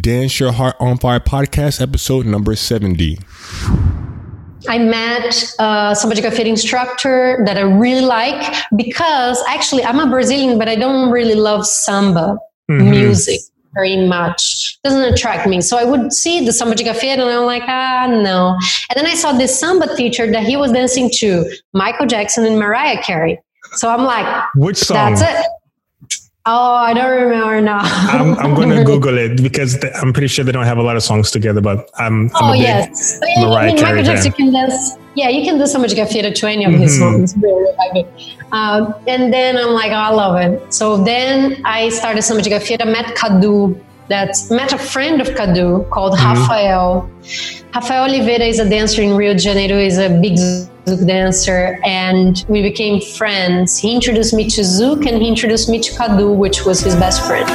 Dance Your Heart on Fire podcast, episode number 70. I met a samba de gafieira instructor that I really like because actually I'm a Brazilian, but I don't really love samba mm-hmm. music very much. It doesn't attract me. So I would see the samba de and I'm like, ah, no. And then I saw this samba teacher that he was dancing to Michael Jackson and Mariah Carey. So I'm like, which song? That's it. Oh, I don't remember now. I'm, I'm going to Google it because I'm pretty sure they don't have a lot of songs together. But I'm, I'm oh yes, Mariah I mean, Carey Michael Jackson can dance. Yeah, you can do so much Gafieira to any of mm-hmm. his songs. Really like it. Um, and then I'm like, oh, I love it. So then I started Samba de Gafieira, met Kadu. That's met a friend of Kadu called mm-hmm. Rafael. Rafael Oliveira is a dancer in Rio de Janeiro. He's a big Zouk dancer, and we became friends. He introduced me to Zouk, and he introduced me to Kadu, which was his best friend.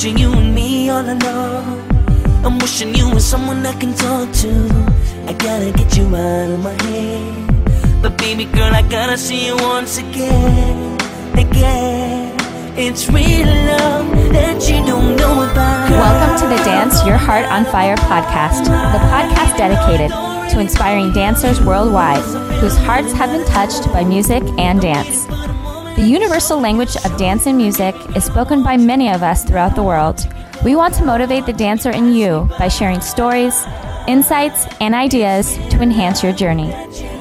Picture you and me all alone. I'm wishing you were someone I can talk to. I gotta get you out of my head. But baby girl, I gotta see you once again, again. It's real love that you don't know about. Welcome to the Dance Your Heart on Fire podcast, the podcast dedicated to inspiring dancers worldwide whose hearts have been touched by music and dance. The universal language of dance and music is spoken by many of us throughout the world. We want to motivate the dancer in you by sharing stories, insights, and ideas to enhance your journey.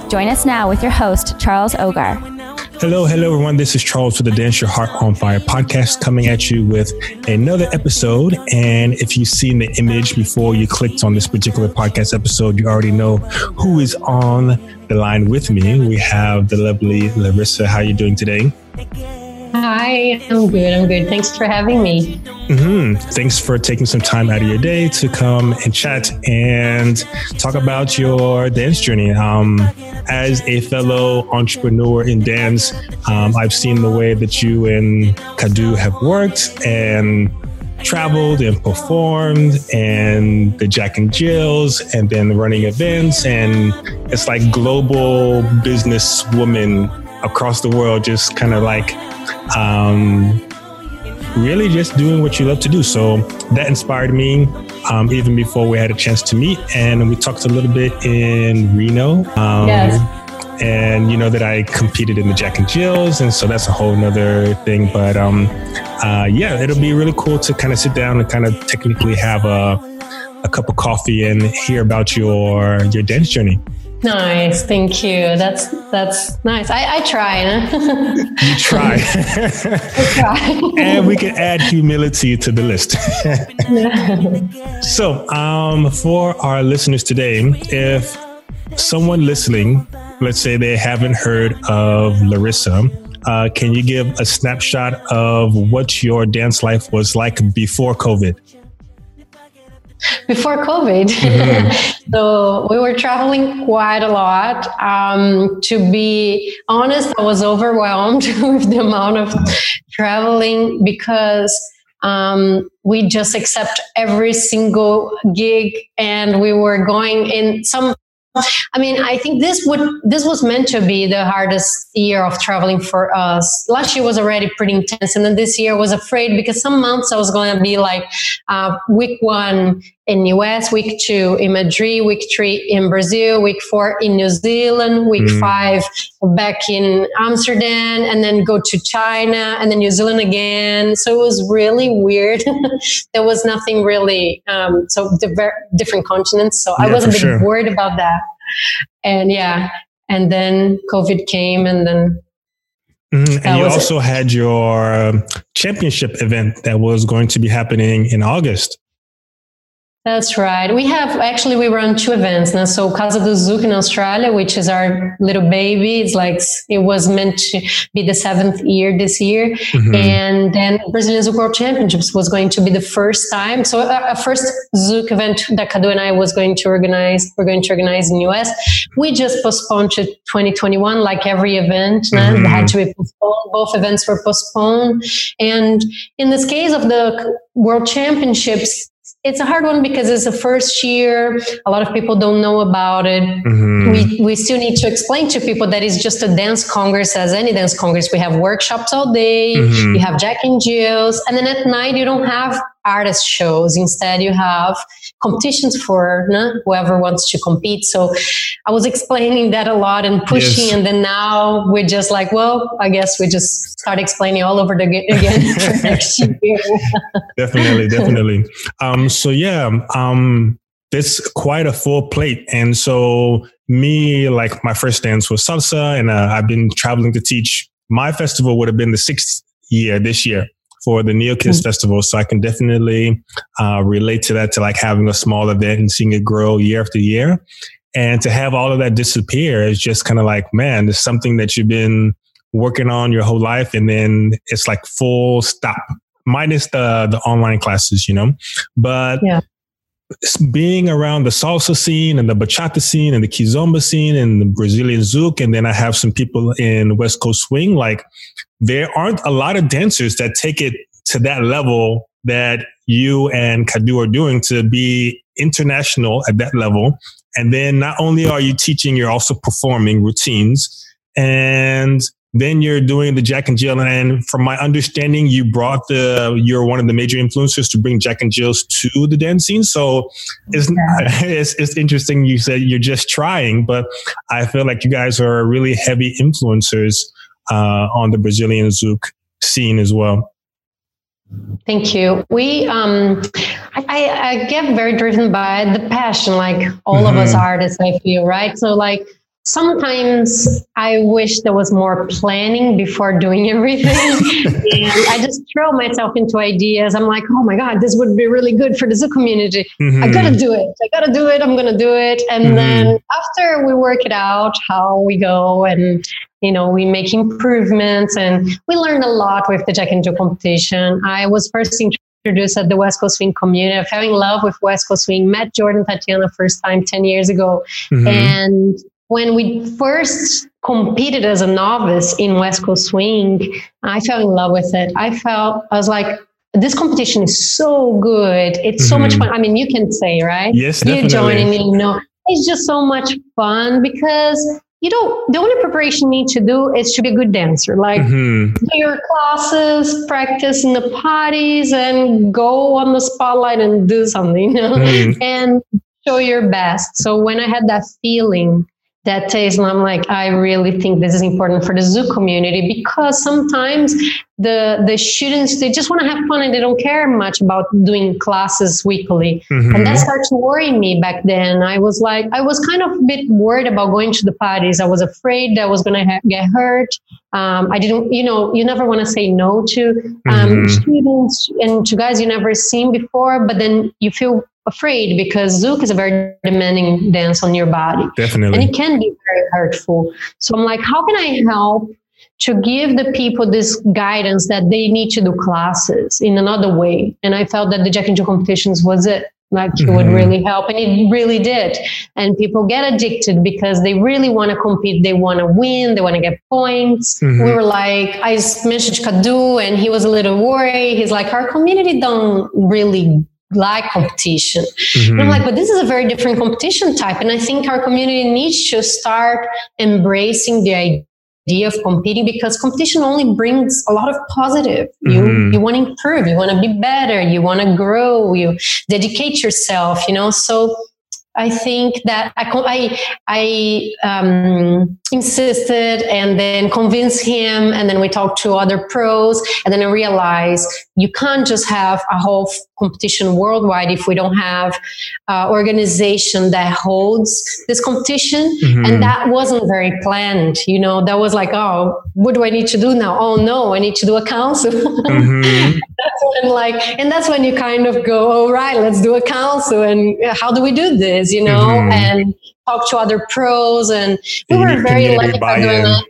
Join us now with your host, Charles Ogar. Hello, hello, everyone. This is Charles for the Dance Your Heart on Fire podcast coming at you with another episode. And if you've seen the image before you clicked on this particular podcast episode, you already know who is on the line with me. We have the lovely Larissa. How are you doing today? Hi, I'm good. I'm good. Thanks for having me. Mm-hmm. Thanks for taking some time out of your day to come and chat and talk about your dance journey. Um, as a fellow entrepreneur in dance, um, I've seen the way that you and Kadu have worked and traveled and performed and the Jack and Jills and then running events and it's like global business woman across the world, just kind of like um, really just doing what you love to do. So that inspired me um, even before we had a chance to meet. And we talked a little bit in Reno. Um, yes. And you know that I competed in the Jack and Jills, and so that's a whole nother thing. But um, uh, yeah, it'll be really cool to kind of sit down and kind of technically have a, a cup of coffee and hear about your your dance journey. Nice, thank you. That's that's nice. I, I try. you try. I try. and we can add humility to the list. so, um, for our listeners today, if someone listening, let's say they haven't heard of Larissa, uh, can you give a snapshot of what your dance life was like before COVID? before COVID. Mm-hmm. so we were traveling quite a lot. Um, to be honest, I was overwhelmed with the amount of traveling because um, we just accept every single gig and we were going in some I mean, I think this would this was meant to be the hardest year of traveling for us. Last year was already pretty intense, and then this year was afraid because some months I was going to be like uh, week one in US, week two in Madrid, week three in Brazil, week four in New Zealand, week mm. five back in Amsterdam, and then go to China and then New Zealand again. So it was really weird. there was nothing really, um, so the different continents. So yeah, I was a bit sure. worried about that. And yeah, and then COVID came, and then Mm-hmm. And you also it. had your um, championship event that was going to be happening in August. That's right. We have actually we run two events now. So Casa do Zouk in Australia, which is our little baby. It's like it was meant to be the seventh year this year, mm-hmm. and then Brazilian Zouk World Championships was going to be the first time. So a, a first Zouk event that Kadu and I was going to organize. We're going to organize in US. We just postponed to 2021, like every event mm-hmm. had to be postponed. Both events were postponed, and in this case of the World Championships it's a hard one because it's the first year. A lot of people don't know about it. Mm-hmm. We, we still need to explain to people that it's just a dance congress as any dance congress. We have workshops all day. Mm-hmm. You have Jack and Jill's. And then at night, you don't have artist shows. Instead, you have competitions for whoever wants to compete. So I was explaining that a lot and pushing. Yes. And then now we're just like, well, I guess we just start explaining all over the, again for next year. definitely, definitely. Um, so yeah, um, it's quite a full plate. And so me, like my first dance was salsa and uh, I've been traveling to teach. My festival would have been the sixth year this year for the Neo Kids mm-hmm. Festival. So I can definitely uh, relate to that, to like having a small event and seeing it grow year after year. And to have all of that disappear is just kind of like, man, it's something that you've been working on your whole life. And then it's like full stop, minus the, the online classes, you know? But yeah being around the salsa scene and the bachata scene and the kizomba scene and the Brazilian zouk, and then I have some people in West Coast swing. Like there aren't a lot of dancers that take it to that level that you and Kadu are doing to be international at that level. And then not only are you teaching, you're also performing routines. And then you're doing the Jack and Jill. And from my understanding, you brought the, you're one of the major influencers to bring Jack and Jill's to the dance scene. So it's, yeah. it's, it's interesting. You said you're just trying, but I feel like you guys are really heavy influencers uh, on the Brazilian Zouk scene as well. Thank you. We, um, I, I, get very driven by the passion, like all mm-hmm. of us mm-hmm. artists, I feel, right? So, like, sometimes I wish there was more planning before doing everything. and I just throw myself into ideas. I'm like, oh my God, this would be really good for the Zouk community. Mm-hmm. I gotta do it. I gotta do it. I'm gonna do it. And mm-hmm. then after we work it out, how we go and you know, we make improvements and we learn a lot with the Jack and Joe competition. I was first introduced at the West Coast Swing community. I fell in love with West Coast Swing, met Jordan Tatiana first time 10 years ago. Mm-hmm. And when we first competed as a novice in West Coast Swing, I fell in love with it. I felt, I was like, this competition is so good. It's mm-hmm. so much mm-hmm. fun. I mean, you can say, right? Yes, definitely. You joining, you know, it's just so much fun because you don't, the only preparation you need to do is to be a good dancer. Like mm-hmm. do your classes, practice in the parties, and go on the spotlight and do something, you know, mm-hmm. and show your best. So when I had that feeling that taste and i'm like i really think this is important for the zouk community because sometimes the the students they just want to have fun and they don't care much about doing classes weekly. Mm-hmm. and that started to worry me back then. I was like i was kind of a bit worried about going to the parties. I was afraid that i was going to ha- get hurt. Um, i didn't you know you never want to say no to um, mm-hmm. students. And to guys you never seen before but then you feel afraid because Zouk is a very demanding dance on your body. Definitely. And it can be very hurtful. So I'm like, how can I help to give the people this guidance that they need to do classes in another way? And I felt that the Jack and Jill competitions was it. Like it mm-hmm. would really help. And it really did. And people get addicted because they really want to compete. They want to win. They want to get points. Mm-hmm. We were like, I mentioned Kadu and he was a little worried. He's like, our community don't really like competition. Mm-hmm. I'm like, but this is a very different competition type. And I think our community needs to start embracing the idea of competing because competition only brings a lot of positive. You mm-hmm. you want to improve, you want to be better, you want to grow, you dedicate yourself, you know. So I think that I, I, I um, insisted and then convinced him, and then we talked to other pros, and then I realized you can't just have a whole competition worldwide if we don't have uh, organization that holds this competition. Mm-hmm. and that wasn't very planned you know? That was like oh what do i need to do now? Oh no i need to do a council. Mm-hmm. that's when like and that's when you kind of go all right let's do a council and how do we do this you know? Mm-hmm. and talk to other pros and we and were very lucky by doing that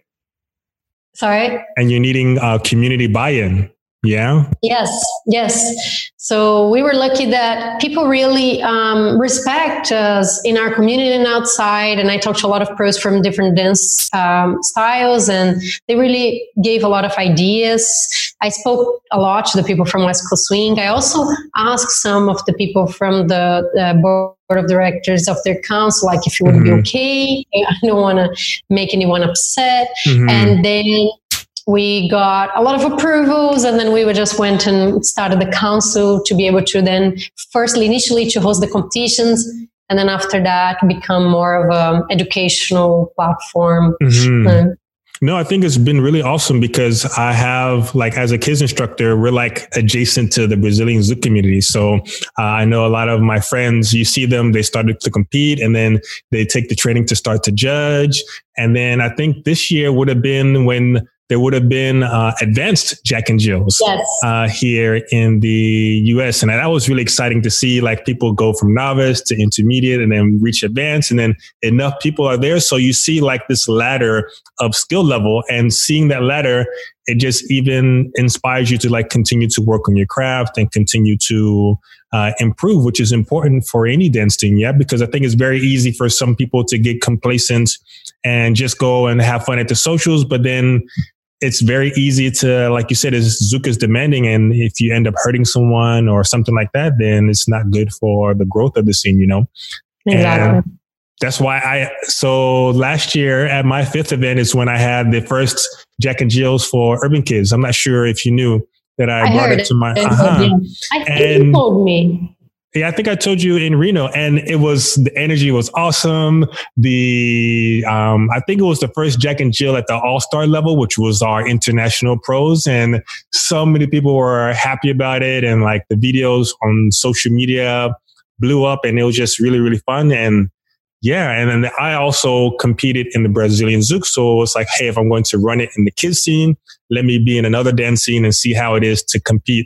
sorry? And you're needing uh, community buy-in yeah. Yes. Yes. So we were lucky that people really um, respect us in our community and outside. And I talked to a lot of pros from different dance um, styles, and they really gave a lot of ideas. I spoke a lot to the people from West Coast Swing. I also asked some of the people from the, the board of directors of their council, like if it would mm-hmm. be okay. I don't want to make anyone upset. Mm-hmm. And then we got a lot of approvals and then we just went and started the council to be able to then firstly initially to host the competitions and then after that become more of an educational platform mm-hmm. uh, no, I think it's been really awesome because I have like as a kiz instructor, we're like adjacent to the Brazilian Zouk community. So uh, I know a lot of my friends, you see them, they started to compete and then they take the training to start to judge. And then I think this year would have been when there would have been uh, advanced Jack and Jills yes. uh, here in the U.S. And that was really exciting to see. Like people go from novice to intermediate and then reach advanced, and then enough people are there, so you see like this ladder of skill level. And seeing that ladder, it just even inspires you to like continue to work on your craft and continue to uh, improve, which is important for any dance team. Yeah, because I think it's very easy for some people to get complacent and just go and have fun at the socials, but then it's very easy to, like you said, is Zouk is demanding, and if you end up hurting someone or something like that, then it's not good for the growth of the scene, you know. Exactly. And that's why I. So last year at my fifth event is when I had the first Jack and Jills for urban kiz. I'm not sure if you knew that I, I brought it to my. Uh-huh. I think and, you told me. Yeah, I think I told you in Reno, and it was the energy was awesome. The um, I think it was the first Jack and Jill at the All Star level, which was our international pros, and so many people were happy about it, and like the videos on social media blew up, and it was just really really fun. And yeah, and then I also competed in the Brazilian Zouk, so it was like, hey, if I'm going to run it in the kiz scene, let me be in another dance scene and see how it is to compete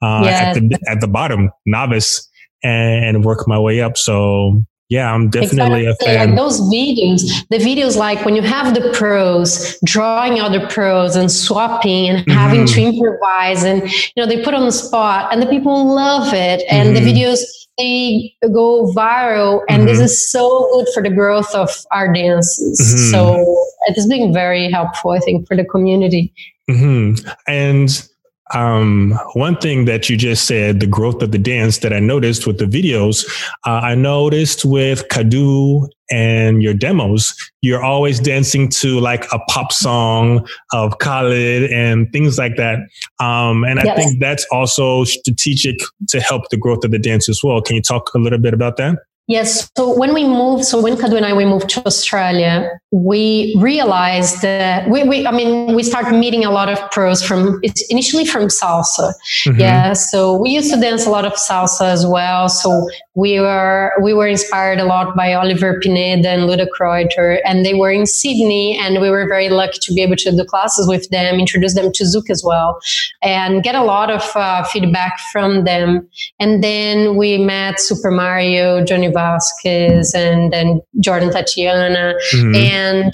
uh, yes. at the at the bottom, novice and work my way up. So yeah, I'm definitely exactly. a fan. Like those videos, the videos like when you have the pros drawing other pros and swapping and mm-hmm. having to improvise and you know they put on the spot and the people love it and mm-hmm. the videos they go viral and mm-hmm. this is so good for the growth of our dances. Mm-hmm. So it has been very helpful, I think, for the community. Mm-hmm. And um, one thing that you just said, the growth of the dance that I noticed with the videos, uh, I noticed with Kadu and your demos, you're always dancing to like a pop song of Khalid and things like that. Um, and I think that's also strategic to help the growth of the dance as well. Can you talk a little bit about that? Yes. So when we moved, so when Kadu and I we moved to Australia, we realized that we, we I mean, we started meeting a lot of pros from initially from salsa. Mm-hmm. Yeah. So we used to dance a lot of salsa as well. So we were we were inspired a lot by Oliver Pineda and Luda Kroitor, and they were in Sydney, and we were very lucky to be able to do classes with them, introduce them to Zouk as well, and get a lot of uh, feedback from them. And then we met Super Mario, Johnny Vasquez and then Jordan Tatiana. Mm-hmm. And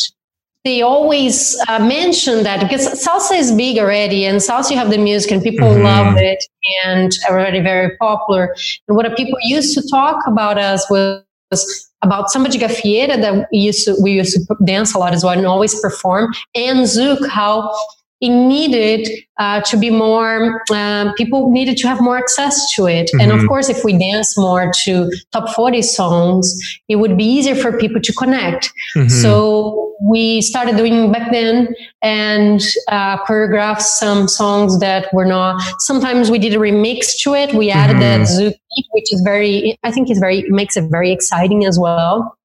they always uh, mention that because salsa is big already and salsa you have the music and people mm-hmm. love it and already very popular. And what people used to talk about us was about samba de gafieira that we used to we used to dance a lot as well and always perform and zouk how it needed uh, to be more uh, people needed to have more access to it mm-hmm. and of mm-hmm. course if we dance more to top 40 songs it would be easier for people to connect mm-hmm. so we started doing back then and uh, choreographed some songs that were not sometimes we did a remix to it we added mm-hmm. that zouk which is very i think is very makes it very exciting as well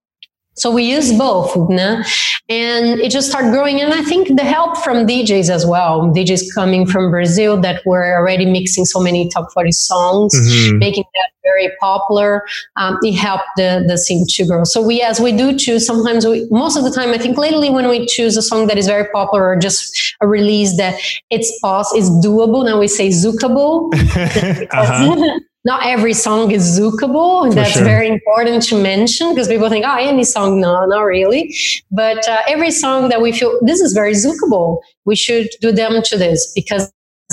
So we use both, né? and it just started growing. And I think the help from DJs as well, DJs coming from Brazil that were already mixing so many top 40 songs, mm-hmm. making that very popular. Um, it helped the, the scene to grow. So we, as we do choose, sometimes we, most of the time, I think lately when we choose a song that is very popular or just a release that it's pos it's doable. Now we say zookable. uh-huh not every song is zookable. That's sure. very important to mention because people think, oh, any song. No, not really. But uh, every song that we feel this is very zookable, we should do them to this because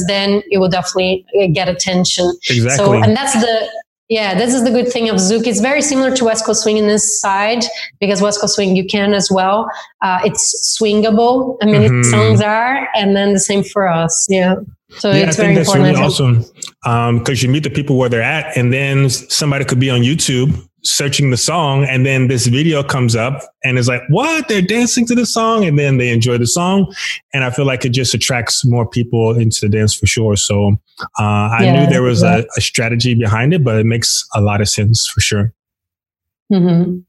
then it will definitely uh, get attention. Exactly. So, and that's the, yeah, this is the good thing of Zouk. It's very similar to West Coast Swing in this side because West Coast Swing you can as well. Uh, it's swingable. I mean, mm-hmm. songs are, and then the same for us. Yeah. So yeah, it's I think that's really awesome because um, you meet the people where they're at, and then somebody could be on YouTube searching the song, and then this video comes up, and it's like, "What? They're dancing to the song," and then they enjoy the song, and I feel like it just attracts more people into the dance for sure. So uh, I yeah, knew there was yeah. a, a strategy behind it, but it makes a lot of sense for sure. Mm-hmm.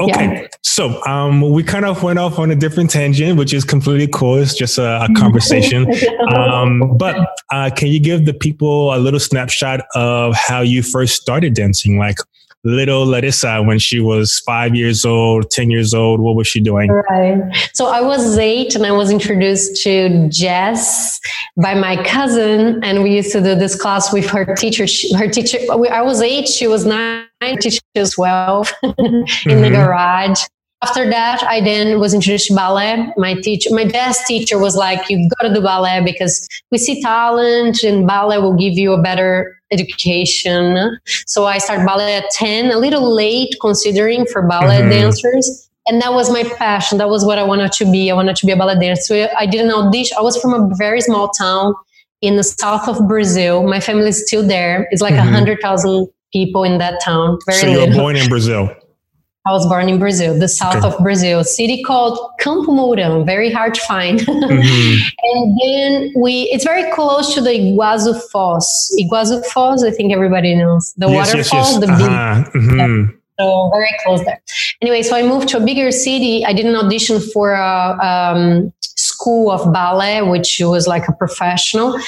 Okay, yeah. so um, we kind of went off on a different tangent, which is completely cool. It's just a, a conversation. um, but uh, can you give the people a little snapshot of how you first started dancing? Like, little Larissa when she was five years old, 10 years old? What was she doing? Right. So I was eight and I was introduced to jazz by my cousin. And we used to do this class with her teacher. Her teacher, I was eight, she was nine, teacher as well in mm-hmm. the garage. After that i then was introduced to ballet. My teacher my best teacher was like you got to do ballet because we see talent and ballet will give you a better education. So i started ballet at 10 a little late considering for ballet mm-hmm. dancers. And that was my passion. That was what i wanted to be. I wanted to be a ballet dancer. So i did an audition. I was from a very small town in the south of brazil. My family is still there. It's like a mm-hmm. 100000 people in that town very so you were born in brazil I was born in Brazil, the south okay. of Brazil, city called Campo Mourão, very hard to find. Mm-hmm. and then we, it's very close to the Iguazu Falls. Iguazu Falls, I think everybody knows. The yes, waterfall, yes, yes. the uh-huh. big. Mm-hmm. So very close there. Anyway, so I moved to a bigger city. I did an audition for a um, school of ballet, which was like a professional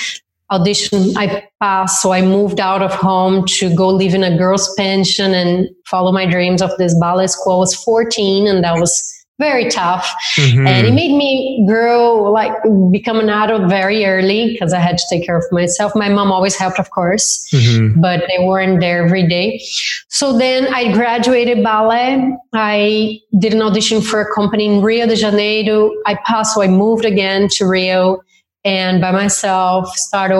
audition I passed. So I moved out of home to go live in a girls' pension and follow my dreams of this ballet school. I was 14 and that was very tough. Mm-hmm. And it made me grow, like become an adult very early because I had to take care of myself. My mom always helped, of course, mm-hmm. but they weren't there every day. So then I graduated ballet. I did an audition for a company in Rio de Janeiro. I passed, so I moved again to Rio and by myself start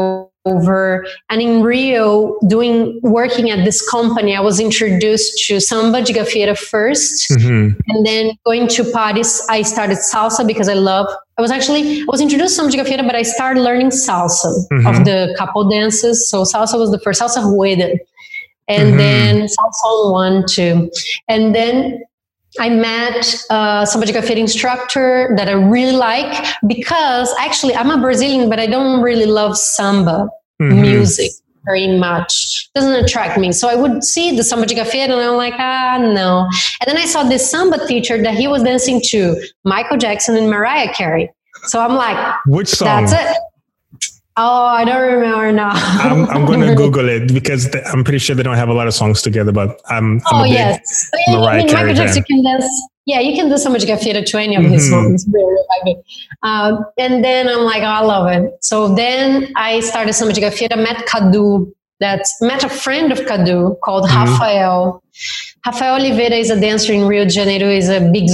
over and in rio doing working at this company i was introduced to samba de gafieira 1st mm-hmm. and then going to parties i started salsa because i love i was actually i was introduced to samba de gafieira but i started learning salsa mm-hmm. of the couple dances so salsa was the first salsa rueda and mm-hmm. then salsa one too and then I met uh, samba de gafieira instructor that I really like because actually I'm a Brazilian, but I don't really love samba mm-hmm. music very much. It Doesn't attract me. So I would see the samba de gafieira and I'm like, ah, no. And then I saw this samba teacher that he was dancing to Michael Jackson and Mariah Carey. So I'm like, which song? That's it. Oh, I don't remember now. I'm, I'm going to Google it because I'm pretty sure they don't have a lot of songs together, but I'm, I'm oh, yes. yeah, I mean, Michael Jackson can dance. Yeah, you can do so much Gafieira to any of his mm-hmm. songs. Really. Um, and then I'm like, oh, I love it. So then I started so much Gafieira, met Kadu. That's met a friend of Kadu called mm-hmm. Rafael. Rafael Oliveira is a dancer in Rio de Janeiro. is a big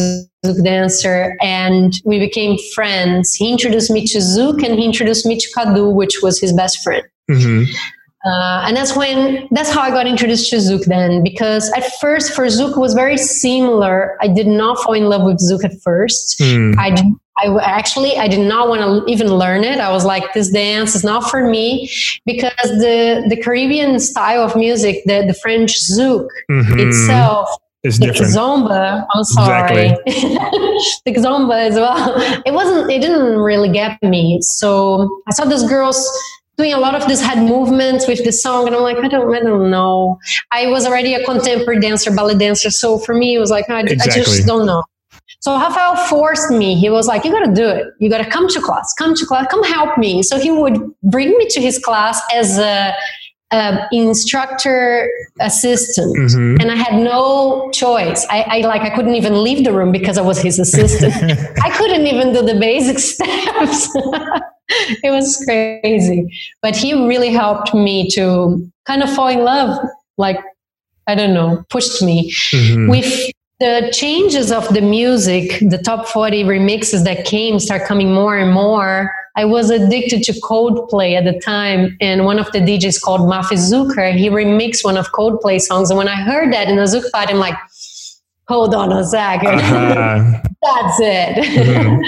Zouk dancer, and we became friends. He introduced me to Zouk, and he introduced me to Kadu, which was his best friend. Mm-hmm. Uh, and that's when that's how I got introduced to Zouk then because at first for Zouk was very similar. I did not fall in love with Zouk at first. Mm. I I actually I did not want to even learn it. I was like, this dance is not for me because the the Caribbean style of music, the the French Zouk mm-hmm. itself it's different. Zomba, I'm sorry. Exactly. the Zomba as well. It wasn't, it didn't really get me. So I saw these girls doing a lot of these head movements with the song, and I'm like, I don't, I don't know. I was already a contemporary dancer, ballet dancer, so for me, it was like, I, exactly. I just don't know. So Rafael forced me. He was like, "You got to do it. You got to come to class. Come to class. Come help me." So he would bring me to his class as a uh, instructor assistant mm-hmm. and i had no choice I, I, like i couldn't even leave the room because i was his assistant i couldn't even do the basic steps it was crazy but he really helped me to kind of fall in love like i don't know pushed me mm-hmm. with the changes of the music the top 40 remixes that came start coming more and more I was addicted to Coldplay at the time, and one of the DJs called Mafi Zucker, he remixed one of Coldplay songs. And when I heard that in the Zouk party, I'm like, hold on a 2nd uh-huh. That's it. Mm-hmm.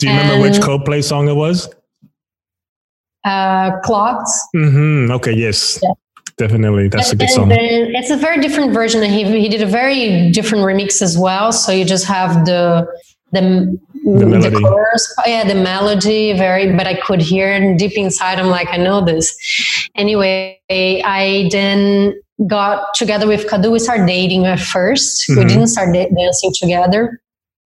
Do you and, remember which Coldplay song it was? Uh, Clocks. Mm-hmm. Okay, yes. Yeah. Definitely, that's a good song. It's a very different version. And he he did a very different remix as well. So you just have the the the, melody. the chorus, yeah, the melody, very, but I could hear it deep inside. I'm like, I know this. Anyway, I then got together with Kadu. We started dating at 1st mm-hmm. We didn't start da- dancing together.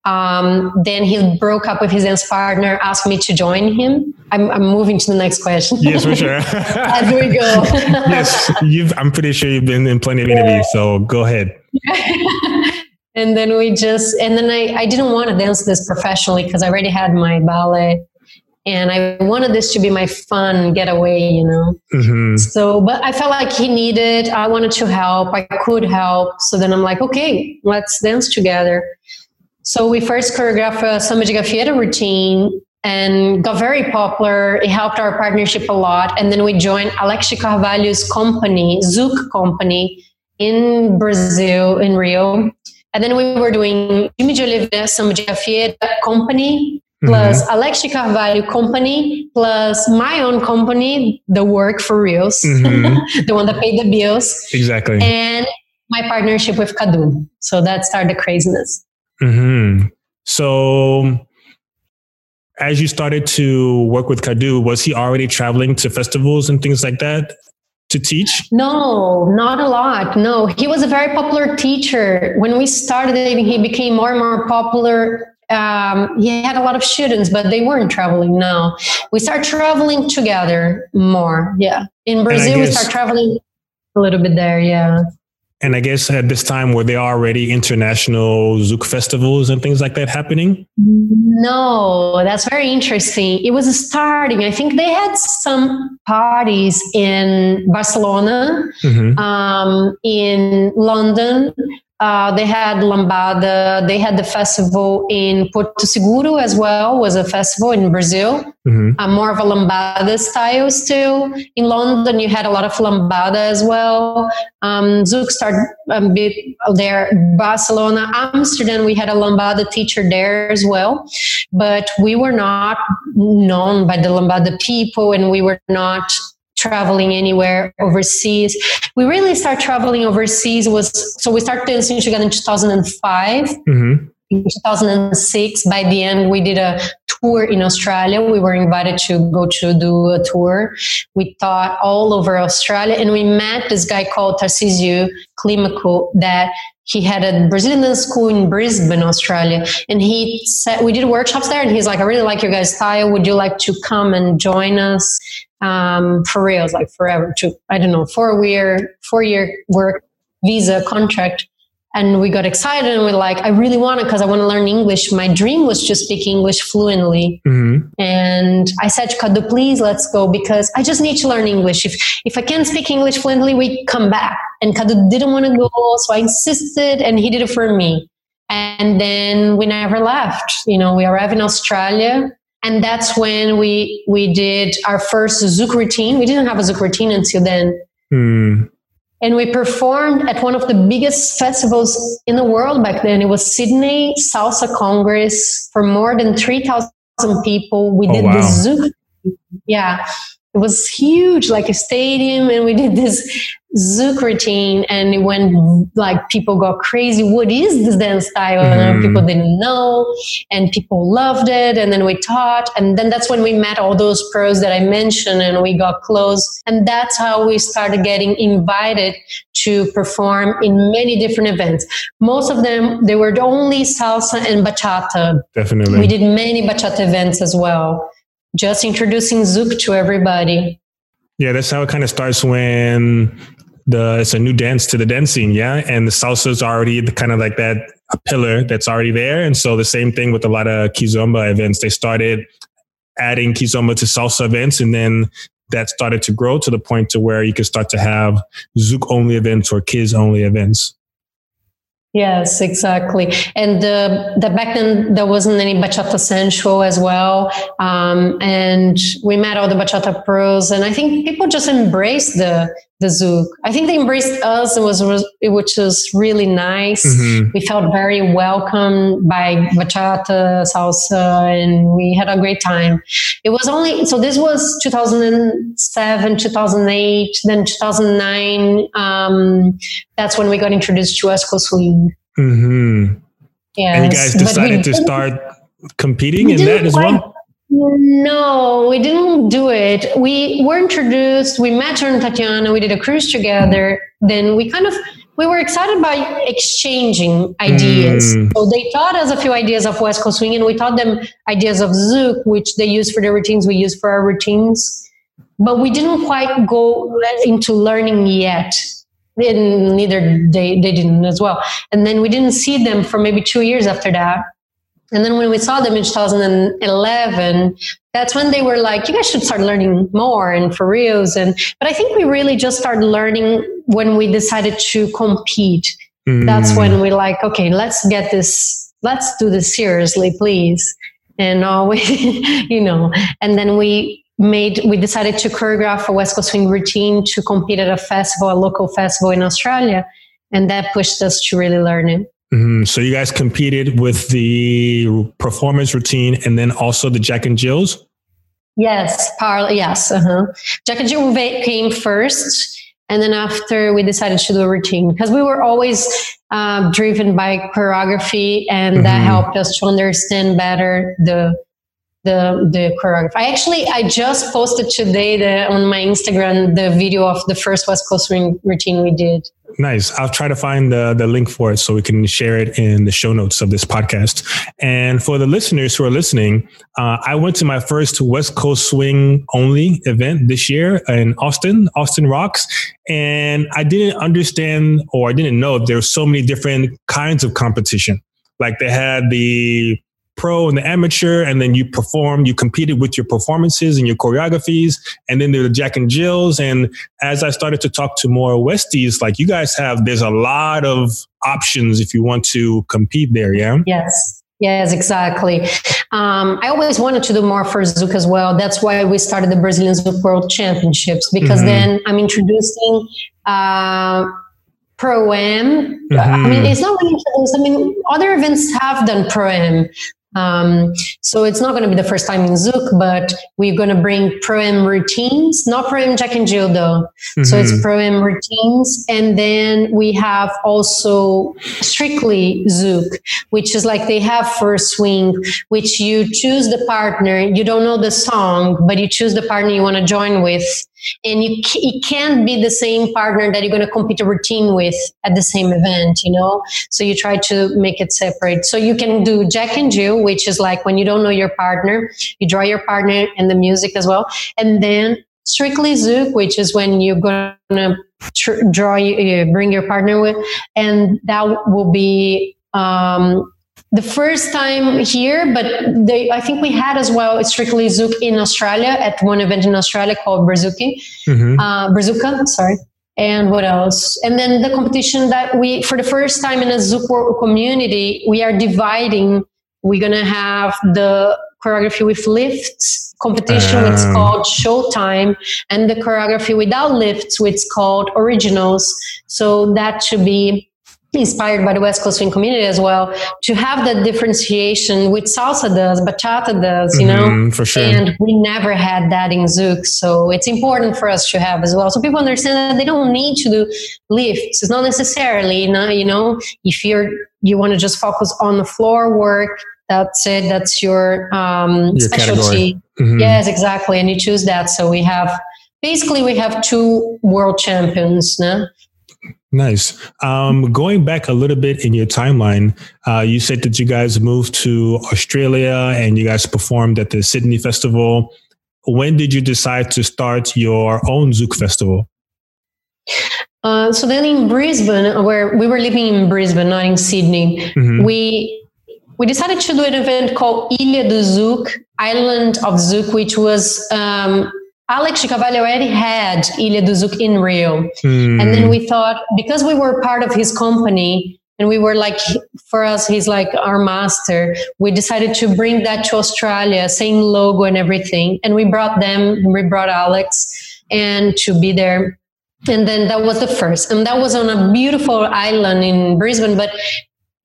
Um, then he broke up with his dance partner, asked me to join him. I'm, I'm moving to the next question. Yes, for sure. As we go. yes, you've, I'm pretty sure you've been in plenty of interviews, so go ahead and then we just and then I, I didn't want to dance this professionally because I already had my ballet and I wanted this to be my fun getaway, you know. Mm-hmm. So, but I felt like he needed. I wanted to help. I could help. So then I'm like, okay, let's dance together. So we first choreographed a samba de gafieira routine and got very popular. It helped our partnership a lot. And then we joined Alex Carvalho's company, Zouk company, in Brazil, in Rio. And then we were doing Jimmy de Oliveira Samba de company plus mm-hmm. Alex Carvalho company plus my own company, the work for reals, mm-hmm. the one that paid the bills. Exactly. And my partnership with Kadu. So that started the craziness. Mm-hmm. So as you started to work with Kadu, was he already traveling to festivals and things like that? to teach? No, not a lot. No, he was a very popular teacher. When we started, he became more and more popular. Um, he had a lot of students, but they weren't traveling now. We start traveling together more. Yeah. In Brazil, guess, we start traveling a little bit there. Yeah. And I guess at this time, were there already international Zouk festivals and things like that happening? No, that's very interesting. It was starting. I think they had some parties in Barcelona, mm-hmm. um, in London, uh, they had Lambada. They had the festival in Porto Seguro as well. Was a festival in Brazil, mm-hmm. uh, more of a Lambada style still. In London, you had a lot of Lambada as well. Um, Zouk started a bit there. Barcelona, Amsterdam, we had a Lambada teacher there as well, but we were not known by the Lambada people, and we were not traveling anywhere overseas. We really start traveling overseas was so we started dancing together in 2005. Mm-hmm. In 2006, by the end, we did a tour in Australia. We were invited to go to do a tour. We taught all over Australia, and we met this guy called Tarcísio Climaco that he had a Brazilian dance school in Brisbane, Australia. And he said, we did workshops there and he's like, I really like your guys' style. Would you like to come and join us? um, for reals, like forever to, I don't know, four year, four year work visa contract. And we got excited and we're like, I really want it because I want to learn English. My dream was to speak English fluently. Mm-hmm. And I said to Kadu, please let's go because I just need to learn English. If, if I can't speak English fluently, we come back. And Kadu didn't want to go. So I insisted and he did it for me. And then we never left. You know, we arrived in Australia and that's when we we did our first Zouk routine. We didn't have a Zouk routine until then. Mm. And we performed at one of the biggest festivals in the world back then. It was Sydney Salsa Congress for more than 3,000 people. We oh, did wow. the Zouk. Yeah. It was huge, like a stadium, and we did this Zouk routine, and it went like people got crazy. What is this dance style? Mm-hmm. And people didn't know, and people loved it. And then we taught, and then that's when we met all those pros that I mentioned, and we got close. And that's how we started getting invited to perform in many different events. Most of them, they were only salsa and bachata. Definitely, we did many bachata events as well just introducing Zouk to everybody. Yeah, that's how it kind of starts when the it's a new dance to the dancing, yeah, and the salsa is already the kind of like that a pillar that's already there, and so the same thing with a lot of kizomba events. They started adding kizomba to salsa events, and then that started to grow to the point to where you could start to have Zouk only events or kiz only events. Yes, exactly. And the, the back then there wasn't any bachata sensual as well, um, and we met all the bachata pros, and I think people just embraced the the Zouk. I think they embraced us, and was, was which was really nice. Mm-hmm. We felt very welcome by bachata, salsa, and we had a great time. It was only so this was 2007, 2008, then 2009. Um, that's when we got introduced to Coast Swing. Mm-hmm. Yes, and you guys decided to start competing in that as well. No, we didn't do it. We were introduced, we met her and Tatiana, we did a cruise together. Then we kind of we were excited by exchanging ideas. Mm. So they taught us a few ideas of West Coast Swing and we taught them ideas of Zouk, which they use for their routines, we use for our routines. But we didn't quite go into learning yet. And neither they, they didn't as well. And then we didn't see them for maybe two years after that. And then when we saw them in 2011, that's when they were like, you guys should start learning more and for reals. And, but I think we really just started learning when we decided to compete. Mm. That's when we like, okay, let's get this, let's do this seriously, please. And always, you know, and then we made, we decided to choreograph a West Coast Swing routine to compete at a festival, a local festival in Australia. And that pushed us to really learn it. Mm-hmm. So you guys competed with the performance routine and then also the Jack and Jills. Yes, par- yes. Uh-huh. Jack and Jill came first, and then after we decided to do a routine because we were always uh, driven by choreography, and mm-hmm. that helped us to understand better the the the choreography. I actually I just posted today the, on my Instagram the video of the first West Coast routine we did. Nice. I'll try to find the, the link for it so we can share it in the show notes of this podcast. And for the listeners who are listening, uh, I went to my first West Coast Swing only event this year in Austin, Austin Rocks. And I didn't understand or I didn't know there were so many different kinds of competition. Like they had the pro and the amateur, and then you performed, you competed with your performances and your choreographies, and then there were Jack and Jills. And as I started to talk to more Westies, like you guys have, there's a lot of options if you want to compete there, yeah? Yes. Yes, exactly. Um, I always wanted to do more for Zouk as well. That's why we started the Brazilian Zouk World Championships because mm-hmm. then I'm introducing uh, pro am. Mm-hmm. I mean, it's not really introduced. I mean, other events have done pro am, um, so it's not going to be the first time in Zouk, but we're going to bring pro-am routines, not pro-am Jack and Jill though. Mm-hmm. So it's mm-hmm. pro-am routines. And then we have also strictly Zouk, which is like they have first swing, which you choose the partner. You don't know the song, but you choose the partner you want to join with and you it can't be the same partner that you're going to compete a routine with at the same event you know? So you try to make it separate. So you can do jack and jill which is like when you don't know your partner you draw your partner and the music as well. And then strictly zouk which is when you're going to tr- draw you bring your partner with and that will be um, the first time here, but they, I think we had as well strictly Zouk in Australia at one event in Australia called Brazuki, mm-hmm. uh, Brazuka, sorry. And what else? And then the competition that we, for the first time in a Zouk community, we are dividing. We're going to have the choreography with lifts competition, um. it's called Showtime, and the choreography without lifts, which is called Originals. So that should be inspired by the West Coast swing community as well, to have that differentiation with salsa does, bachata does, you Mhm, know? for sure. And we never had that in Zouk. So it's important for us to have as well. So people understand that they don't need to do lifts. It's not necessarily, you know, you know if you're, you want to just focus on the floor work, that's it. That's your, um, Your specialty. Mhm. Yes, exactly. And you choose that. So we have, basically we have two world champions, no? Nice. Um, going back a little bit in your timeline, uh, you said that you guys moved to Australia and you guys performed at the Sydney Festival. When did you decide to start your own Zouk festival? Uh, so then in Brisbane, where we were living in Brisbane, not in Sydney, Mhm. we we decided to do an event called Ilha do Zouk, Island of Zouk, which was um, Alex de already had Ilha do Zouk in Rio, Hmm. and then we thought because we were part of his company. And we were like, for us, he's like our master. We decided to bring that to Australia, same logo and everything. And we brought them, we brought Alex and to be there and then that was the first and that was on a beautiful island in brisbane but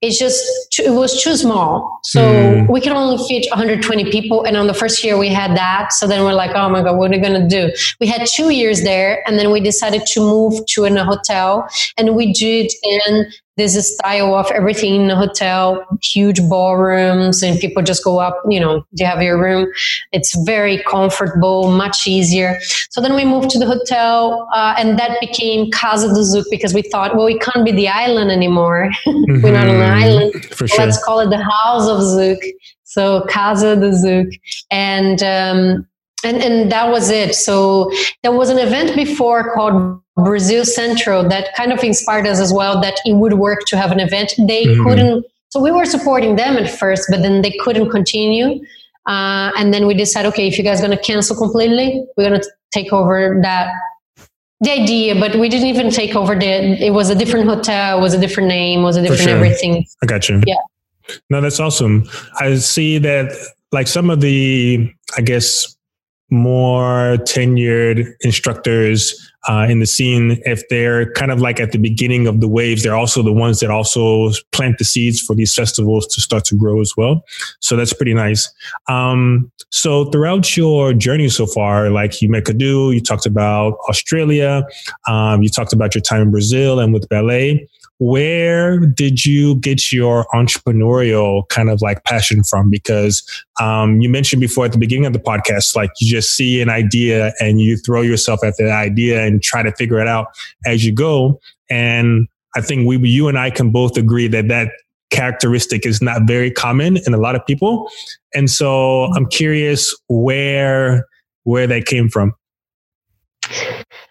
it's just too- it was too small. So Mm. we can only fit 120 people. And on the first year we had that. So then we're like oh my god what are we going to do? We had two years there and then we decided to move to in a hotel. And we did in this style of everything in a hotel huge ballrooms and people just go up you know you have your room it's very comfortable much easier so then we moved to the hotel, uh, and that became Casa do Zouk because we thought, well, we can't be the island anymore. We're not on an Mhm. island. For sure. Let's call it the House of Zouk. So Casa do Zouk, and um, and and that was it. So there was an event before called Brazil Central that kind of inspired us as well. That it would work to have an event. They Mhm. couldn't. So we were supporting them at first, but then they couldn't continue. Uh, and then we decided, okay, if you guys are going to cancel completely, we're going to take over that the idea. But we didn't even take over the. It was a different hotel, it was a different name, was a different sure. everything. I got you. Yeah. No, that's awesome. I see that like some of the, I guess, more tenured instructors uh, in the scene, if they're kind of like at the beginning of the waves, they're also the ones that also plant the seeds for these festivals to start to grow as well. So that's pretty nice. Um, so throughout your journey so far, like you met Kadu, you talked about Australia, um, you talked about your time in Brazil and with ballet where did you get your entrepreneurial kind of like passion from? Because um, you mentioned before at the beginning of the podcast like you just see an idea and you throw yourself at the idea and try to figure it out as you go. And i think we you and i can both agree that that characteristic is not very common in a lot of people. And so i'm curious where where that came from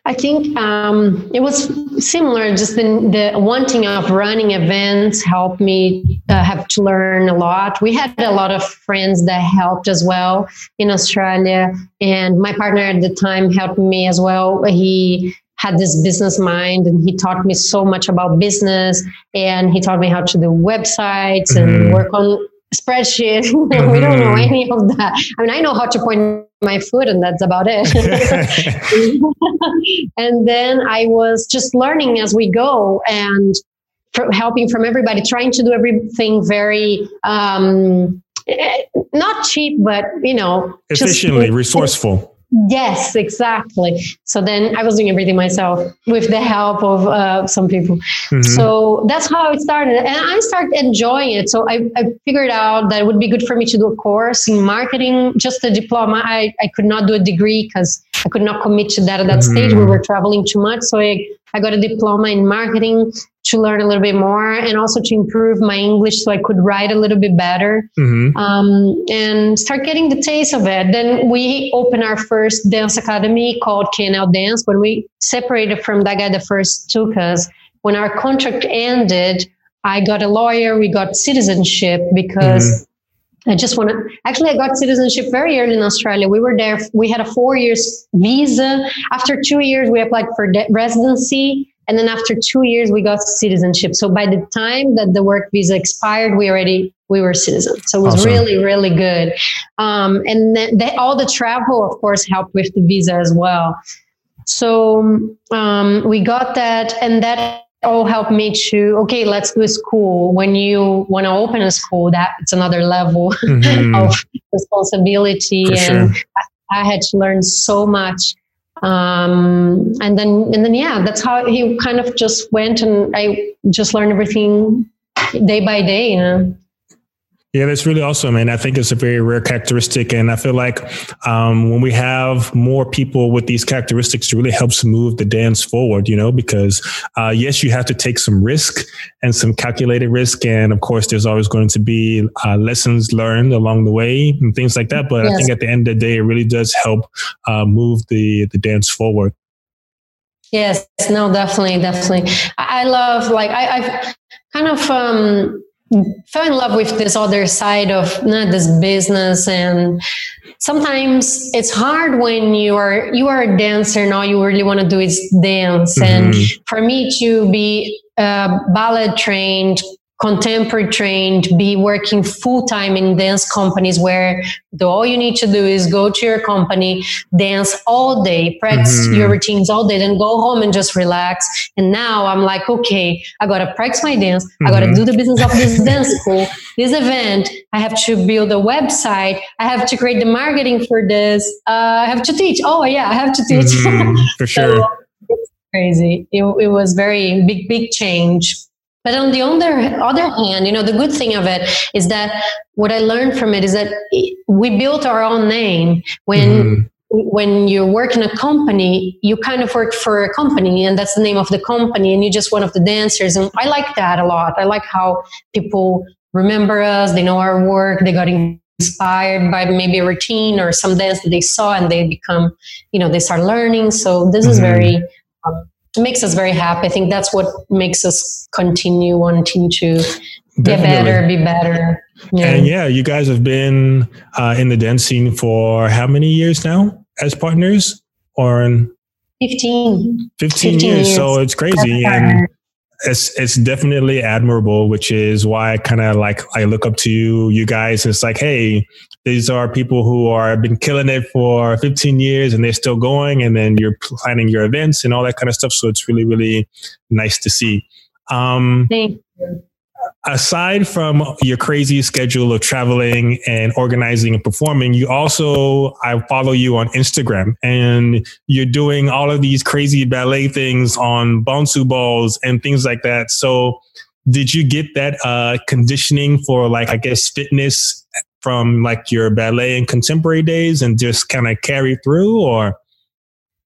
I think um, it was similar. Just the, the wanting of running events helped me uh, have to learn a lot. We had a lot of friends that helped as well in Australia, and my partner at the time helped me as well. He had this business mind and he taught me so much about business and he taught me how to do websites Mhm. and work on spreadsheets. we don't know Mhm. any of that. I mean, I know how to point my foot and that's about it. and then I was just learning as we go and helping from everybody, trying to do everything very um, eh, not cheap, but you know, just- efficiently resourceful Yes, exactly. So then I was doing everything myself with the help of uh, some people. Mhm. So that's how it started. And I started enjoying it. So I, I figured out that it would be good for me to do a course in marketing, just a diploma. I, I could not do a degree because I could not commit to that at that stage. We were traveling too much. So I, I got a diploma in marketing to learn a little bit more and also to improve my English so I could write a little bit better Mhm. um, and start getting the taste of it. Then we opened our first dance academy called KNL Dance. When we separated from that guy that first took us, when our contract ended, I got a lawyer. We got citizenship because. I just want to. Actually, I got citizenship very early in Australia. We were there. We had a four years visa. After two years, we applied for de- residency, and then after two years, we got citizenship. So by the time that the work visa expired, we already we were citizens. So it was Awesome. really really good. Um, and then they, all the travel, of course, helped with the visa as well. So um, we got that, and that all helped me to okay let's do a school when you want to open a school that it's another level mm-hmm. of responsibility For and sure. I, I, had to learn so much um, and then and then yeah that's how he kind of just went and i just learned everything day by day you know yeah, that's really awesome. And I think it's a very rare characteristic. And I feel like um, when we have more people with these characteristics, it really helps move the dance forward, you know, because uh, yes, you have to take some risk and some calculated risk. And of course, there's always going to be uh, lessons learned along the way and things like that. But yes. I think at the end of the day, it really does help uh, move the, the dance forward. Yes, no, definitely, definitely. I love, like, I, I've kind of, um, fell in love with this other side of you this business and sometimes it's hard when you are you are a dancer and all you really want to do is dance mm-hmm. and for me to be uh, ballet trained contemporary trained, be working full time in dance companies where the, all you need to do is go to your company, dance all day, practice mm-hmm. your routines all day, then go home and just relax. And now I'm like, okay, I got to practice my dance. Mm-hmm. I got to do the business of this dance school, this event. I have to build a website. I have to create the marketing for this. Uh, I have to teach. Oh, yeah, I have to teach. Mm-hmm. For sure. so, crazy. It, it was very big, big change. But on the other, other hand, you know, the good thing of it is that what I learned from it is that we built our own name. When mm-hmm. when you work in a company, you kind of work for a company, and that's the name of the company, and you're just one of the dancers. And I like that a lot. I like how people remember us, they know our work, they got inspired by maybe a routine or some dance that they saw, and they become, you know, they start learning. So this mm-hmm. is very um, makes us very happy. I think that's what makes us continue wanting to Definitely. get better, be better. Yeah. And yeah, you guys have been uh, in the dance scene for how many years now as partners? Or in 15. 15, 15 years. years. So it's crazy. And it's it's definitely admirable, which is why I kind of like I look up to you, you guys. It's like, hey, these are people who are been killing it for 15 years and they're still going, and then you're planning your events and all that kind of stuff. So it's really really nice to see. Um, Thank you aside from your crazy schedule of traveling and organizing and performing, you also, I follow you on Instagram and you're doing all of these crazy ballet things on bouncy balls and things like that. So did you get that uh, conditioning for like, I guess, fitness from like your ballet and contemporary days and just kind of carry through or?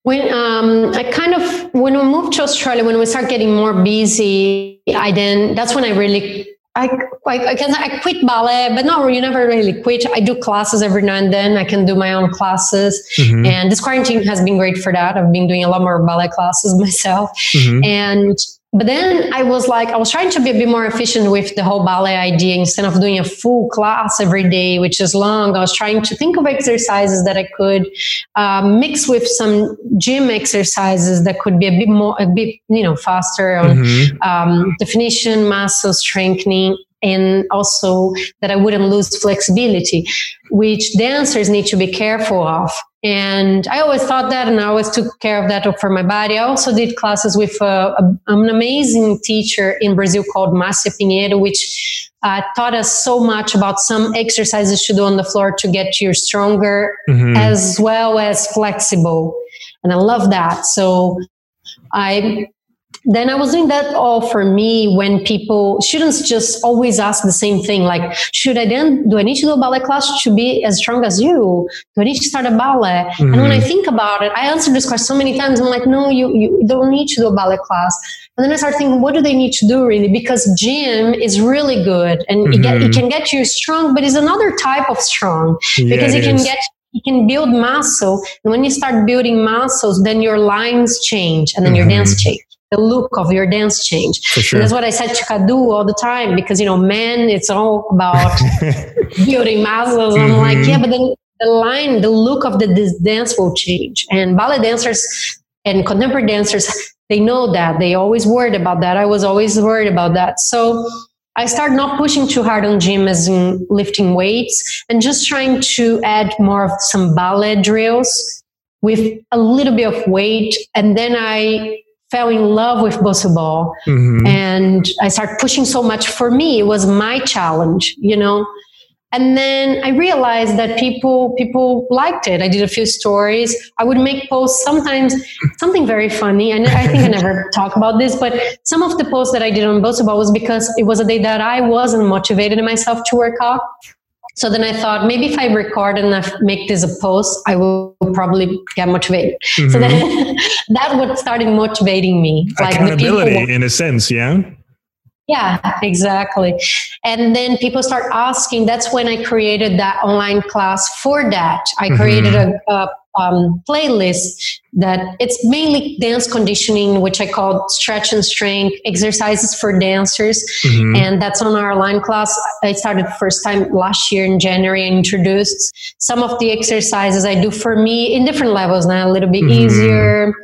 When um, I kind of when we moved to Australia, when we start getting more busy, I then that's when I really I, I, I can I quit ballet, but no, you never really quit. I do classes every now and then. I can do my own classes, mm-hmm. and this quarantine has been great for that. I've been doing a lot more ballet classes myself, mm-hmm. and but then I was like, I was trying to be a bit more efficient with the whole ballet idea. Instead of doing a full class every day, which is long, I was trying to think of exercises that I could uh, mix with some gym exercises that could be a bit more, a bit, you know, faster on mm-hmm. um, definition, muscle strengthening, and also that I wouldn't lose flexibility, which dancers need to be careful of. And I always thought that, and I always took care of that for my body. I also did classes with a, a, an amazing teacher in Brazil called Márcia Pinheiro, which uh, taught us so much about some exercises to do on the floor to get you stronger mm-hmm. as well as flexible. And I love that. So I then I was doing that all for me when people students just always ask the same thing like should I then do I need to do a ballet class to be as strong as you do I need to start a ballet mm-hmm. and when I mm-hmm. think about it I answered this question so many times I'm like no you, you don't need to do a ballet class and then I start thinking what do they need to do really because gym is really good and mm-hmm. it, get, it, mm-hmm. can get you strong but it's another type of strong because yeah, it, it can get you can build muscle and when you start building muscles then your lines change and then mm-hmm. your dance change the look of your dance change. Sure. that's what I said to Kadu all the time because, you know, men, it's all about building muscles. Mm-hmm. I'm like, yeah, but then the line, the look of the this dance will change. And ballet dancers and contemporary dancers, they know that. They always worried about that. I was always worried about that. So I started not pushing too hard on gym as in lifting weights and just trying to add more of some ballet drills with a little bit of weight. And then I fell in love with bossa ball mm-hmm. and i started pushing so much. For me it was my challenge you know? And then i realized that people people liked it. I did a few stories. I would make posts sometimes something very funny. And i think i never talk about this but some of the posts that i did on bossa ball was because it was a day that i wasn't motivated myself to work out so then I thought maybe if I record and I make this a post, I will probably get motivated. Mm-hmm. So then that what started motivating me. Like Accountability in a sense, yeah. Yeah, exactly. And then people start asking. That's when I created that online class for that. I created mm-hmm. a, a um, playlist that it's mainly dance conditioning, which I call stretch and strength exercises for dancers. Mm-hmm. And that's on our line class. I started first time last year in January and introduced some of the exercises I do for me in different levels now, a little bit mm-hmm. easier,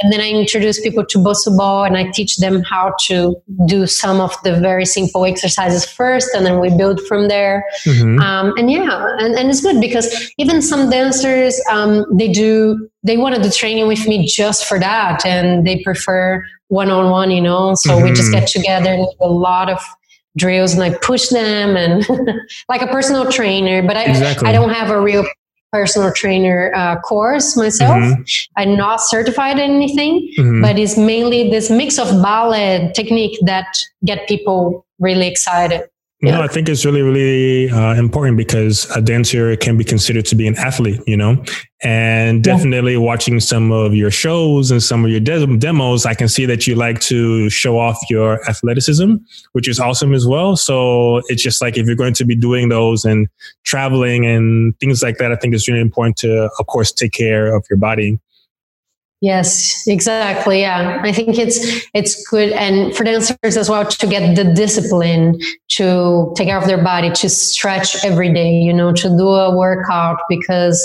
and then I introduce people to Bossa Ball and I teach them how to do some of the very simple exercises first, and then we build from there. Mm-hmm. Um, and yeah, and, and it's good because even some dancers, um, they do, they want to do training with me just for that, and they prefer one on one, you know. So mm-hmm. we just mm-hmm. get together and do a lot of drills and I push them and like a personal trainer, but I, exactly. I don't have a real personal trainer uh, course myself. Mm-hmm. I'm not certified in anything, mm-hmm. but it's mainly this mix of ballet technique that get people really excited. No, I think it's really, really uh, important because a dancer can be considered to be an athlete, you know, and definitely yeah. watching some of your shows and some of your de- demos, I can see that you like to show off your athleticism, which is awesome as well. So it's just like if you're going to be doing those and traveling and things like that, I think it's really important to, of course, take care of your body. Yes, exactly. Yeah, I think it's it's good, and for dancers as well to get the discipline to take care of their body, to stretch every day. You know, to do a workout because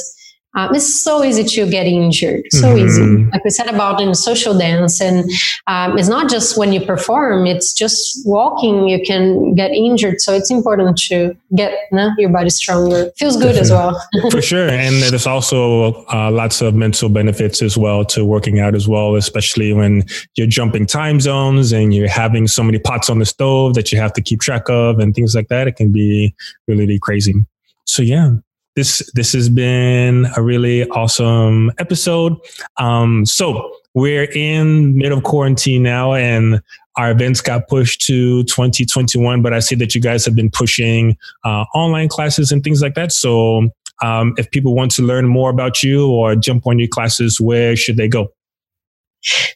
um, it's so easy to get injured, so mm-hmm. easy. Like we said about in social dance, and um, it's not just when you perform; it's just walking. You can get injured, so it's important to get your body stronger. Feels good as well. For sure, and there's also uh, lots of mental benefits as well to working out as well, especially when you're jumping time zones and you're having so many pots on the stove that you have to keep track of and things like that. It can be really, really crazy. So yeah, this this has been a really awesome episode. Um, so we're in mid of quarantine now, and our events got pushed to 2021. But I see that you guys have been pushing uh, online classes and things like that. So um, if people want to learn more about you or jump on your classes, where should they go?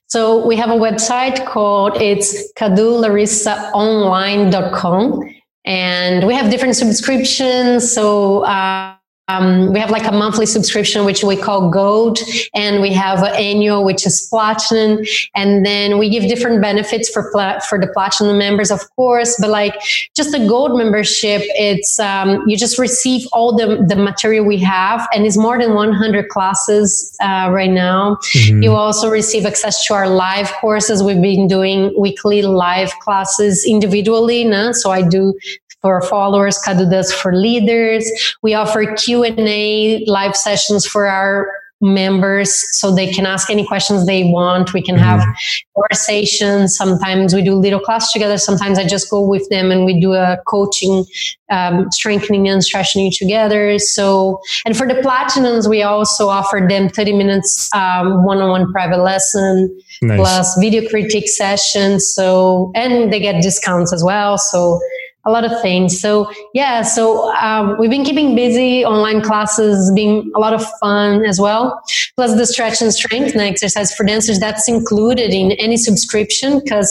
So we have a website called it's kadularissaonline.com and we have different subscriptions. So uh, um, we have like a monthly subscription, which we call Gold, and we have an annual, which is Platinum. And then we give different benefits for pla- for the Platinum members, of course. But like just the Gold membership, it's um, you just receive all the the material we have, and it's more than 100 classes uh, right now. Mm-hmm. You also receive access to our live courses. We've been doing weekly live classes individually. No? So I do for followers, Kadu does for leaders. We offer Q&A live sessions for our members so they can ask any questions they want. We can have mm-hmm. conversations. Sometimes we do little class together. Sometimes I just go with them and we do a coaching, um, strengthening and stretching together. So, and for the platinums, we also offer them 30 minutes um, one-on-one private lesson nice. plus video critique sessions. So, and they get discounts as well. So a lot of things. So yeah, so um, we've been keeping busy. Online classes being a lot of fun as well. Plus the stretch and strength and exercise for dancers that's included in any subscription because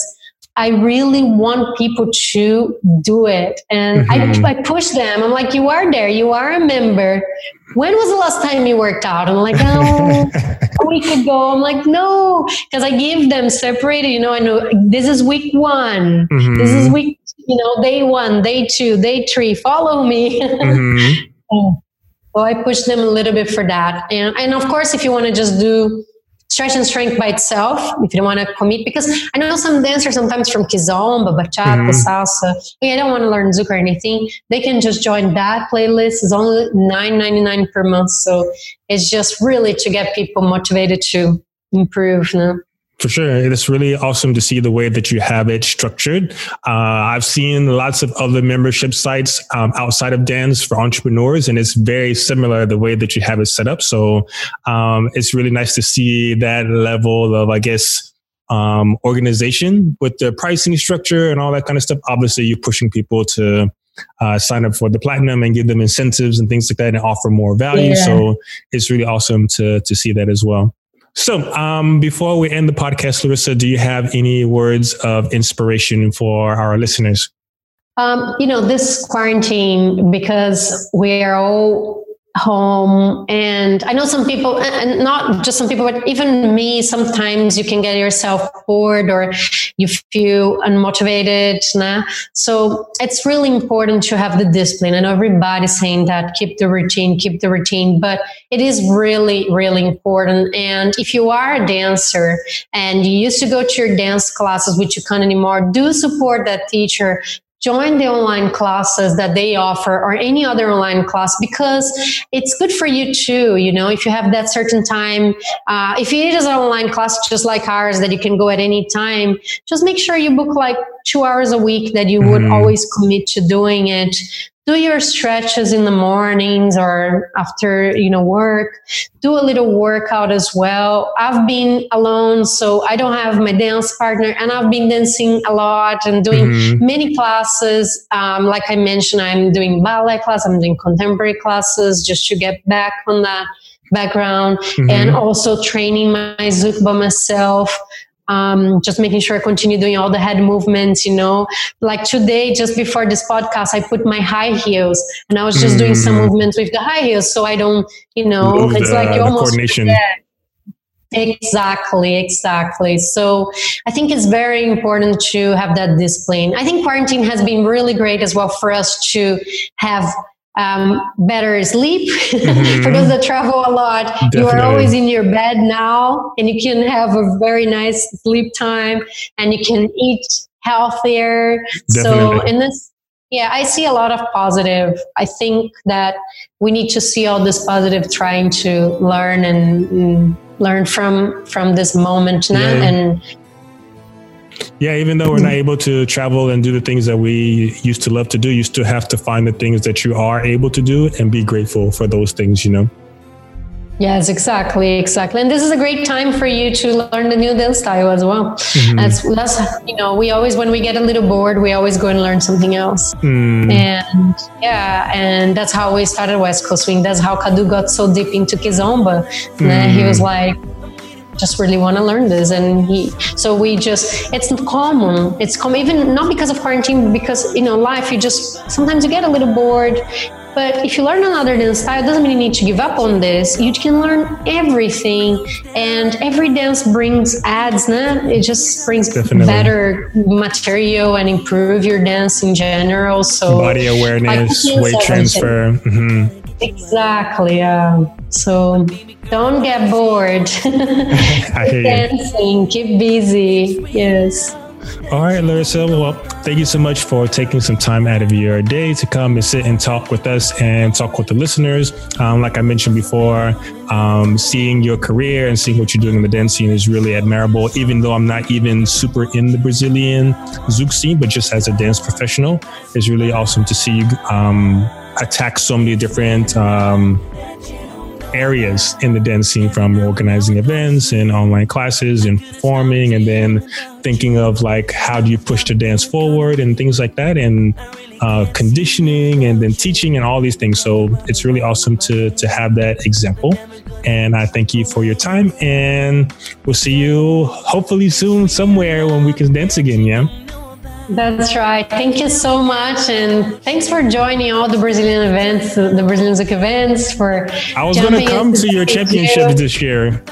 I really want people to do it, and mm-hmm. I, I push them. I'm like, you are there, you are a member. When was the last time you worked out? I'm like, oh, a week ago. I'm like, no, because I give them separated. You know, I know this is week one, mm-hmm. this is week you know, day one, day two, day three, follow me. Mm-hmm. so I push them a little bit for that. And, and of course, if you want to just do stretch and strength by itself, if you don't want to commit, because I know some dancers sometimes from kizomba, bachata, mm-hmm. salsa, hey, I don't want to learn zouk or anything. They can just join that playlist. It's only nine ninety nine per month. So it's just really to get people motivated to improve. You know? For sure. It's really awesome to see the way that you have it structured. Uh, I've seen lots of other membership sites um, outside of dance for entrepreneurs, and it's very similar the way that you have it set up. So um, it's really nice to see that level of, I guess, um, organization with the pricing structure and all that kind of stuff. Obviously, you're pushing people to uh, sign up for the platinum and give them incentives and things like that and offer more value. Yeah. So it's really awesome to to see that as well. So, um, before we end the podcast, Larissa, do you have any words of inspiration for our listeners? Um, you know, this quarantine, because we are all home. And i know some people and not just some people but even me sometimes you can get yourself bored or you feel unmotivated nah? so it's really important to have the discipline. And everybody's saying that keep the routine keep the routine but it is really really important. And if you are a dancer and you used to go to your dance classes which you can't anymore do support that teacher join the online classes that they offer or any other online class because it's good for you too you know if you have that certain time uh, if it is an online class just like ours that you can go at any time just make sure you book like two hours a week that you mm-hmm. would always commit to doing it do your stretches in the mornings or after you know work do a little workout as well i've been alone so i don't have my dance partner and i've been dancing a lot and doing mm-hmm. many classes um, like i mentioned i'm doing ballet class i'm doing contemporary classes just to get back on that background mm-hmm. and also training my zumba myself um, just making sure I continue doing all the head movements, you know. Like today, just before this podcast, I put my high heels and I was just mm. doing some mm. movements with the high heels so I don't, you know, Move it's the, like you almost coordination. Exactly, exactly. So I think it's very important to have that discipline. I think quarantine has been really great as well for us to have um, better sleep. Mm-hmm. For those that travel a lot, Definitely. you are always in your bed now and you can have a very nice sleep time and you can eat healthier. Definitely. So in this, yeah, I see a lot of positive. I think that we need to see all this positive trying to learn and, and learn from from this moment now yeah. and yeah, even though we're not able to travel and do the things that we used to love to do, you still have to find the things that you are able to do and be grateful for those things, you know? Yes, exactly, exactly. And this is a great time for you to learn the new dance style as well. Mm-hmm. That's, that's, you know, we always, when we get a little bored, we always go and learn something else. Mm. And yeah, and that's how we started West Coast Swing. That's how Kadu got so deep into Kizomba. Mm. He was like, just really want to learn this and he so we just it's common it's common even not because of quarantine because you know life you just sometimes you get a little bored but if you learn another dance style, it doesn't mean you need to give up on this. You can learn everything, and every dance brings adds. Nah? It just brings Definitely. better material and improve your dance in general. So body awareness, weight transfer. Mm-hmm. Exactly. Yeah. So don't get bored. keep dancing. Keep busy. Yes. All right, Larissa. Well, thank you so much for taking some time out of your day to come and sit and talk with us and talk with the listeners. Um, like I mentioned before, um, seeing your career and seeing what you're doing in the dance scene is really admirable. Even though I'm not even super in the Brazilian Zouk scene, but just as a dance professional, it's really awesome to see you um, attack so many different um, areas in the dance scene from organizing events and online classes and performing and then thinking of like how do you push the dance forward and things like that and uh, conditioning and then teaching and all these things. So it's really awesome to to have that example. And i thank you for your time and we'll see you hopefully soon somewhere when we can dance again yeah that's right. Thank you so much. And thanks for joining all the Brazilian events, the Brazilian Zouk events for I was going to come to your championship this year.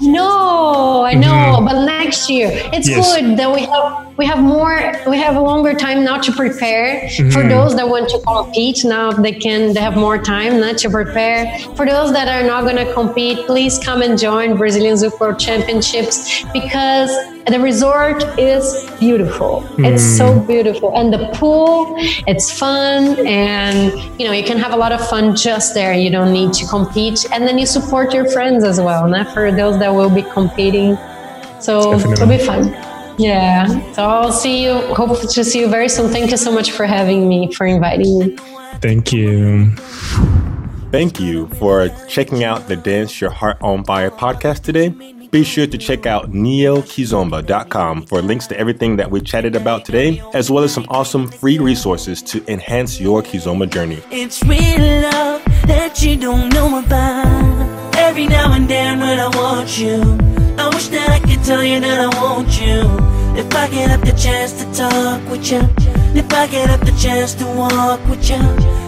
No, I know, mm-hmm. but next year it's yes. good that we have we have more we have a longer time now to prepare mm-hmm. for those that want to compete now they can they have more time not to prepare for those that are not going to compete please come and join brazilian zouk world championships because the resort is beautiful mm. it's so mm. beautiful and the pool it's fun and you know you can have a lot of fun just there you don't need to compete and then you support your friends as well not for those that will be competing So Definitely. it'll be fun. Yeah. So I'll see you. Hope to see you very soon. Thank you so much for having me, for inviting me. Thank you. Thank you for checking out the Dance Your Heart on Fire podcast today. Be sure to check out neokizomba.com for links to everything that we chatted about today, as well as some awesome free resources to enhance your Kizomba journey. It's real love that you don't know about. Every now and then when I want you, I wish that I could tell you that I want you. If I get up the chance to talk with you, if I get up the chance to walk with you,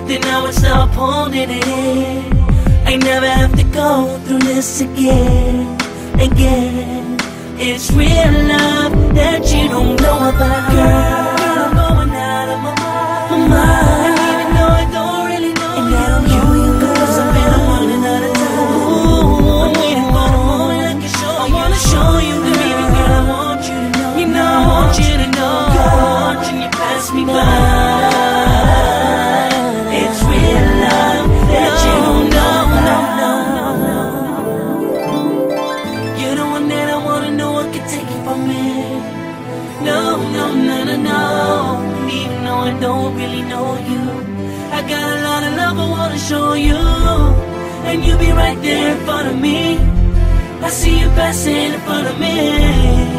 then I would stop holding it in. I never have to go through this again again. It's real love that you don't know about. Girl, I'm going out of my mind. Even though I don't me. I see you passing in front of me.